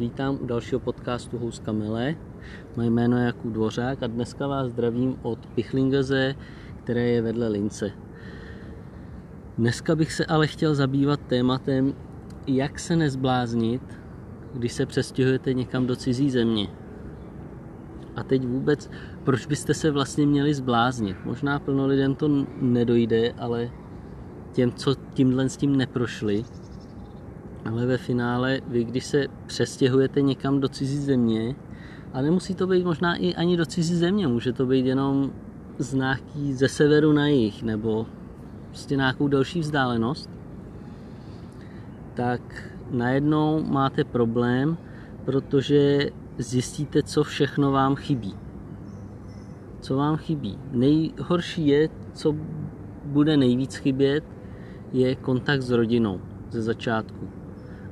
Vítám u dalšího podcastu Houska Mele. Moje jméno je Jakub Dvořák a dneska vás zdravím od Pichlingeze, které je vedle Lince. Dneska bych se ale chtěl zabývat tématem, jak se nezbláznit, když se přestěhujete někam do cizí země. A teď vůbec, proč byste se vlastně měli zbláznit? Možná plno lidem to nedojde, ale těm, co tímhle s tím neprošli, ale ve finále vy, když se přestěhujete někam do cizí země, a nemusí to být možná i ani do cizí země, může to být jenom z nějaký ze severu na jih, nebo prostě nějakou další vzdálenost, tak najednou máte problém, protože zjistíte, co všechno vám chybí. Co vám chybí. Nejhorší je, co bude nejvíc chybět, je kontakt s rodinou ze začátku.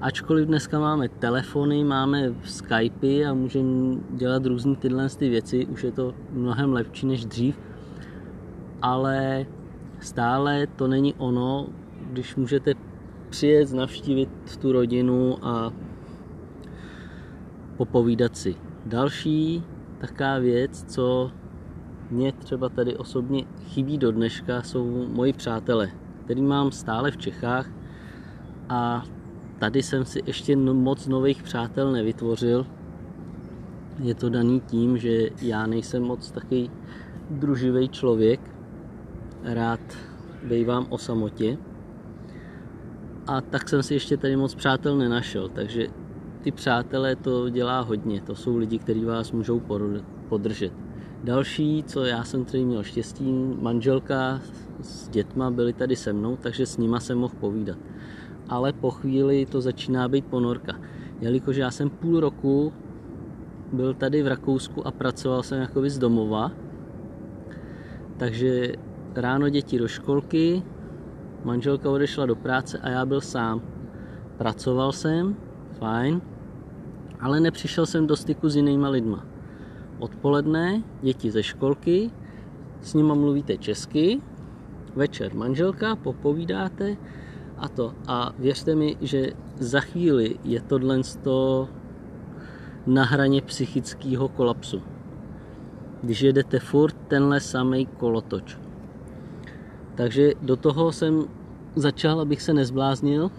Ačkoliv dneska máme telefony, máme Skypey a můžeme dělat různé tyhle ty věci, už je to mnohem lepší než dřív, ale stále to není ono, když můžete přijet, navštívit tu rodinu a popovídat si. Další taká věc, co mě třeba tady osobně chybí do dneška, jsou moji přátelé, který mám stále v Čechách a tady jsem si ještě moc nových přátel nevytvořil. Je to daný tím, že já nejsem moc takový druživý člověk. Rád bývám o samotě. A tak jsem si ještě tady moc přátel nenašel, takže ty přátelé to dělá hodně. To jsou lidi, kteří vás můžou podržet. Další, co já jsem tady měl štěstí, manželka s dětma byli tady se mnou, takže s nima jsem mohl povídat ale po chvíli to začíná být ponorka. Jelikož já jsem půl roku byl tady v Rakousku a pracoval jsem jakoby z domova, takže ráno děti do školky, manželka odešla do práce a já byl sám. Pracoval jsem, fajn, ale nepřišel jsem do styku s jinýma lidma. Odpoledne děti ze školky, s nima mluvíte česky, večer manželka, popovídáte, a to. A věřte mi, že za chvíli je tohle na hraně psychického kolapsu. Když jedete furt tenhle samý kolotoč. Takže do toho jsem začal, abych se nezbláznil,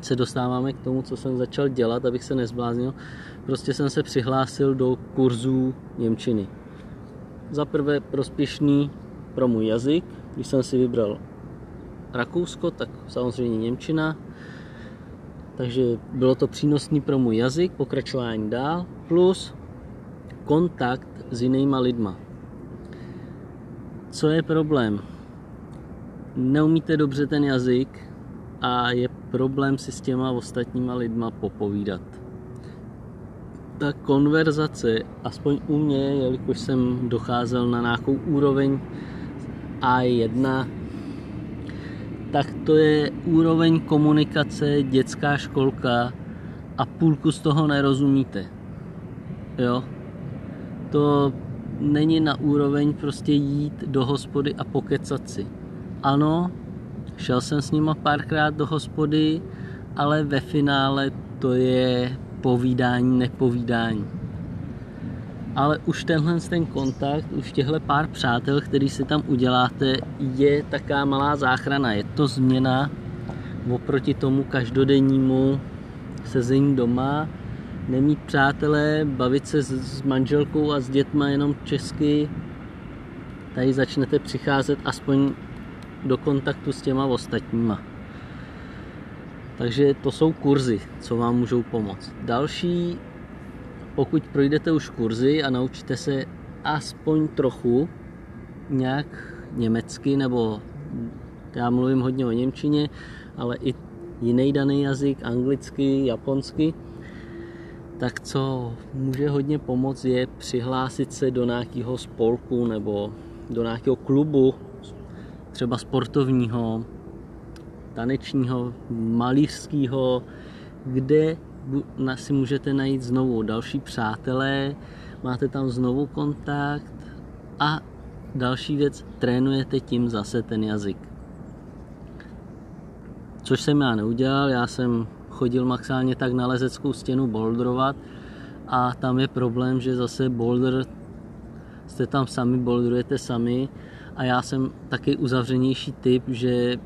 se dostáváme k tomu, co jsem začal dělat, abych se nezbláznil. Prostě jsem se přihlásil do kurzů Němčiny. Za prvé prospěšný pro můj jazyk, když jsem si vybral Rakousko, tak samozřejmě Němčina. Takže bylo to přínosný pro můj jazyk, pokračování dál, plus kontakt s jinýma lidma. Co je problém? Neumíte dobře ten jazyk a je problém si s těma ostatníma lidma popovídat. Ta konverzace, aspoň u mě, jelikož jsem docházel na nějakou úroveň A1, tak to je úroveň komunikace dětská školka a půlku z toho nerozumíte. Jo? To není na úroveň prostě jít do hospody a pokecat si. Ano, šel jsem s nima párkrát do hospody, ale ve finále to je povídání, nepovídání ale už tenhle ten kontakt, už těhle pár přátel, který si tam uděláte, je taká malá záchrana. Je to změna oproti tomu každodennímu sezení doma, nemít přátelé, bavit se s manželkou a s dětma jenom česky. Tady začnete přicházet aspoň do kontaktu s těma ostatníma. Takže to jsou kurzy, co vám můžou pomoct. Další pokud projdete už kurzy a naučíte se aspoň trochu nějak německy, nebo já mluvím hodně o Němčině, ale i jiný daný jazyk, anglicky, japonsky, tak co může hodně pomoct je přihlásit se do nějakého spolku nebo do nějakého klubu, třeba sportovního, tanečního, malířského, kde si můžete najít znovu další přátelé, máte tam znovu kontakt a další věc, trénujete tím zase ten jazyk. Což jsem já neudělal, já jsem chodil maximálně tak na lezeckou stěnu boulderovat a tam je problém, že zase boulder jste tam sami, boulderujete sami a já jsem taky uzavřenější typ, že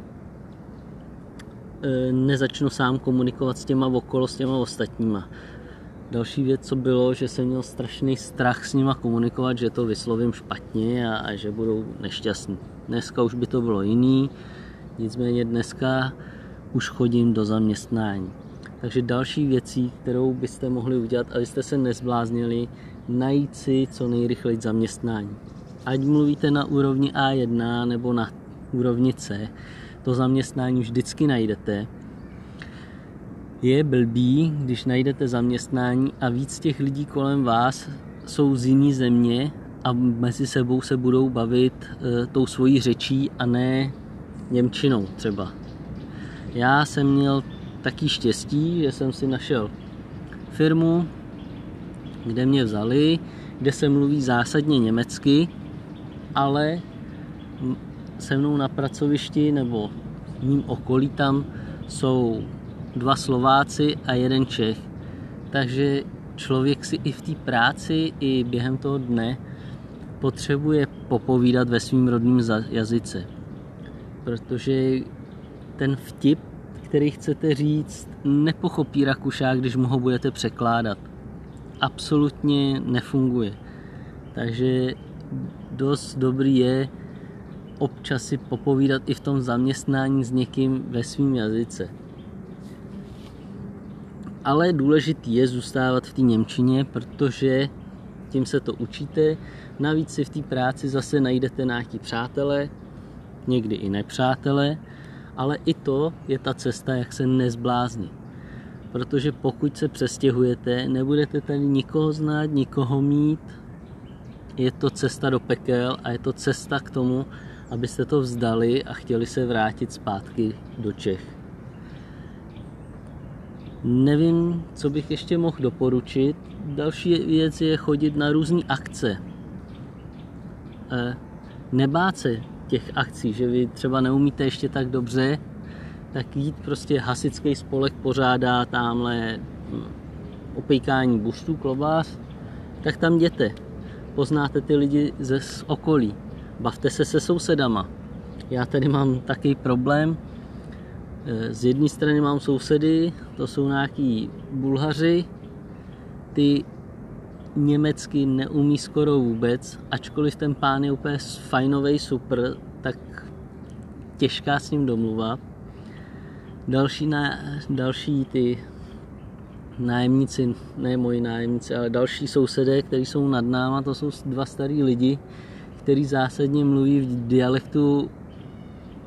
nezačnu sám komunikovat s těma okolo, s těma ostatníma. Další věc, co bylo, že jsem měl strašný strach s nima komunikovat, že to vyslovím špatně a, a že budou nešťastní. Dneska už by to bylo jiný, nicméně dneska už chodím do zaměstnání. Takže další věcí, kterou byste mohli udělat, abyste se nezbláznili, najít si co nejrychleji zaměstnání. Ať mluvíte na úrovni A1 nebo na úrovni C, to zaměstnání vždycky najdete. Je blbý, když najdete zaměstnání a víc těch lidí kolem vás jsou z jiné země a mezi sebou se budou bavit e, tou svojí řečí a ne Němčinou třeba. Já jsem měl taký štěstí, že jsem si našel firmu, kde mě vzali, kde se mluví zásadně německy, ale se mnou na pracovišti nebo v mým okolí tam jsou dva Slováci a jeden Čech. Takže člověk si i v té práci, i během toho dne potřebuje popovídat ve svým rodném jazyce. Protože ten vtip, který chcete říct, nepochopí Rakušák, když mu ho budete překládat. Absolutně nefunguje. Takže dost dobrý je občas si popovídat i v tom zaměstnání s někým ve svém jazyce. Ale důležitý je zůstávat v té Němčině, protože tím se to učíte. Navíc si v té práci zase najdete nějaký přátele, někdy i nepřátele, ale i to je ta cesta, jak se nezbláznit. Protože pokud se přestěhujete, nebudete tady nikoho znát, nikoho mít, je to cesta do pekel a je to cesta k tomu, abyste to vzdali a chtěli se vrátit zpátky do Čech. Nevím, co bych ještě mohl doporučit. Další věc je chodit na různé akce. Eh, nebát se těch akcí, že vy třeba neumíte ještě tak dobře, tak jít prostě hasický spolek pořádá tamhle hm, opejkání buštů, klobář, tak tam jděte. Poznáte ty lidi ze okolí. Bavte se se sousedama. Já tady mám takový problém. Eh, z jedné strany mám sousedy, to jsou nějaký bulhaři, ty německy neumí skoro vůbec, ačkoliv ten pán je úplně fajnový, super, tak těžká s ním domluva. Další, na, další ty nájemníci, ne moji nájemníci, ale další sousedé, kteří jsou nad náma, to jsou dva starý lidi, kteří zásadně mluví v dialektu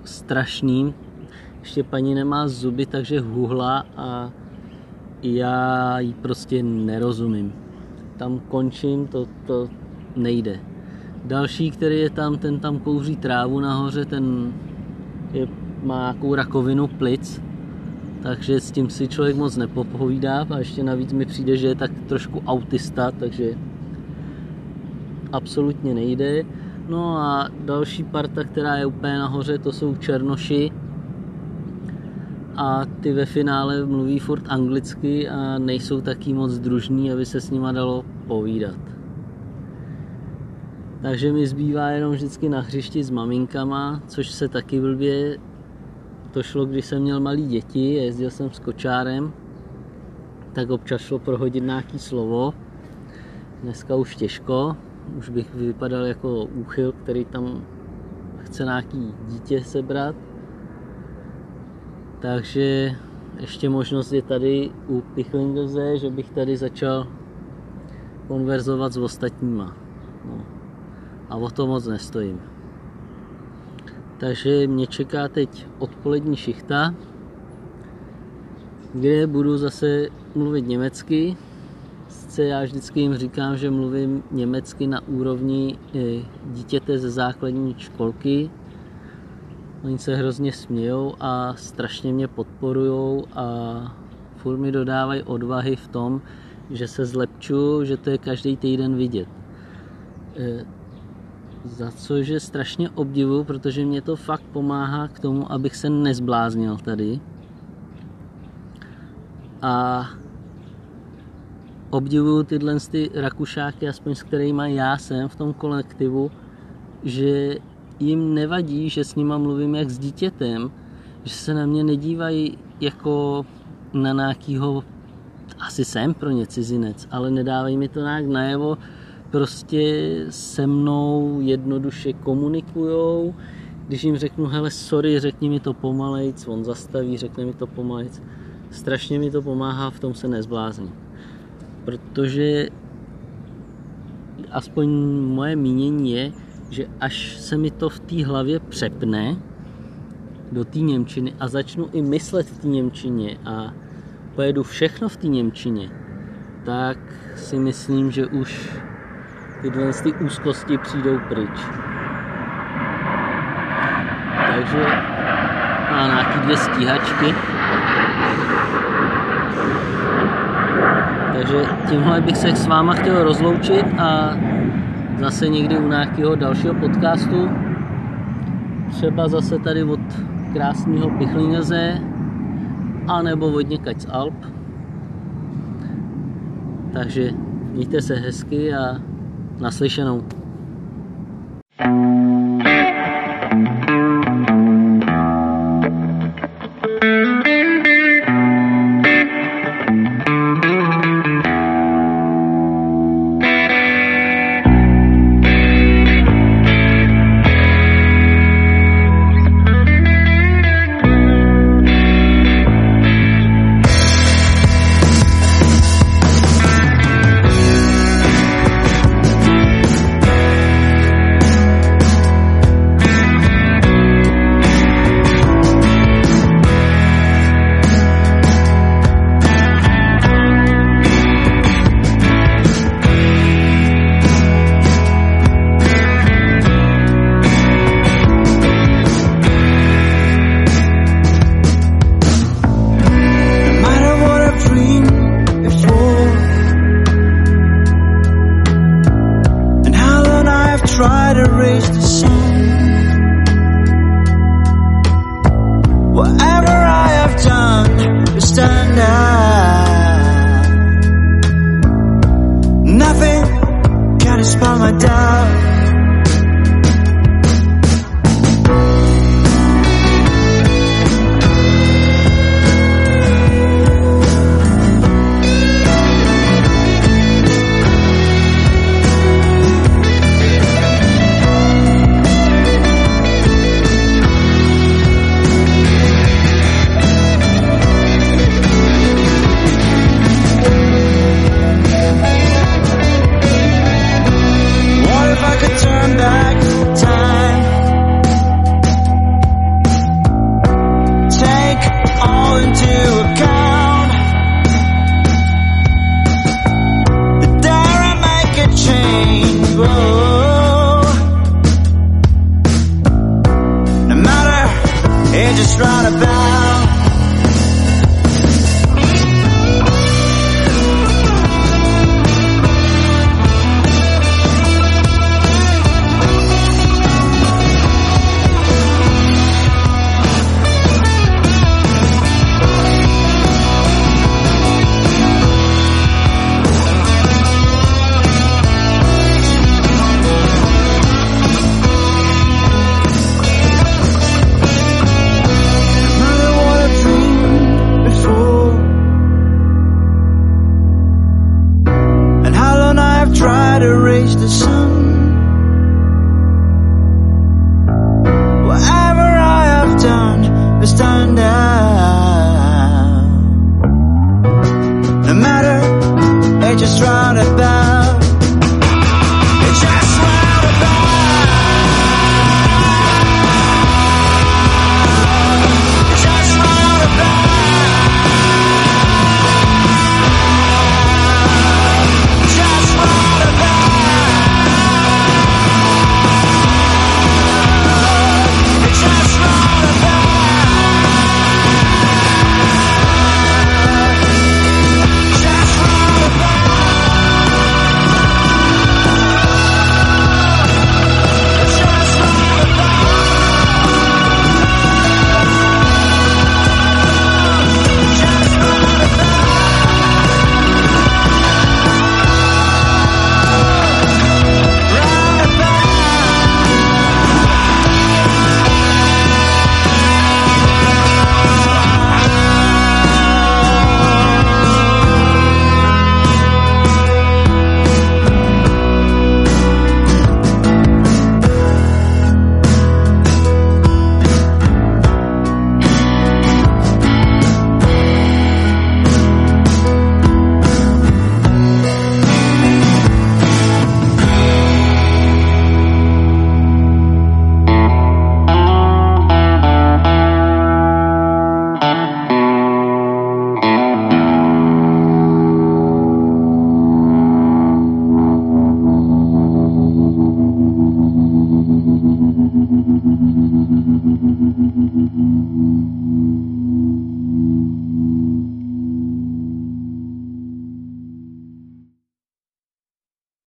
strašným. Ještě paní nemá zuby, takže huhla a já ji prostě nerozumím tam končím, to, to nejde. Další, který je tam, ten tam kouří trávu nahoře, ten je, má nějakou rakovinu plic, takže s tím si člověk moc nepopovídá a ještě navíc mi přijde, že je tak trošku autista, takže absolutně nejde. No a další parta, která je úplně nahoře, to jsou Černoši, a ty ve finále mluví furt anglicky a nejsou taky moc družní, aby se s nima dalo povídat. Takže mi zbývá jenom vždycky na hřišti s maminkama, což se taky blbě to šlo, když jsem měl malý děti, jezdil jsem s kočárem, tak občas šlo prohodit nějaký slovo. Dneska už těžko, už bych vypadal jako úchyl, který tam chce nějaký dítě sebrat. Takže ještě možnost je tady u Pichlingerze, že bych tady začal konverzovat s ostatníma. No. A o to moc nestojím. Takže mě čeká teď odpolední šichta, kde budu zase mluvit německy. Sice já vždycky jim říkám, že mluvím německy na úrovni eh, dítěte ze základní školky, Oni se hrozně smějou a strašně mě podporujou a furt mi dodávají odvahy v tom, že se zlepču, že to je každý týden vidět. E, za což je strašně obdivu, protože mě to fakt pomáhá k tomu, abych se nezbláznil tady. A obdivuju tyhle ty Rakušáky, aspoň s kterými já jsem v tom kolektivu, že jim nevadí, že s nima mluvím jak s dítětem, že se na mě nedívají jako na nějakýho, asi jsem pro ně cizinec, ale nedávají mi to nějak najevo, prostě se mnou jednoduše komunikujou, když jim řeknu, hele, sorry, řekni mi to pomalejc, on zastaví, řekne mi to pomalejc, strašně mi to pomáhá, v tom se nezblázní. Protože aspoň moje mínění je, že až se mi to v té hlavě přepne do té Němčiny a začnu i myslet v té Němčině a pojedu všechno v té Němčině, tak si myslím, že už tyhle ty úzkosti přijdou pryč. Takže má nějaký dvě stíhačky. Takže tímhle bych se s váma chtěl rozloučit a zase někdy u nějakého dalšího podcastu. Třeba zase tady od krásného Pichlineze a nebo od někať z Alp. Takže mějte se hezky a naslyšenou. I've tried to raise the sun.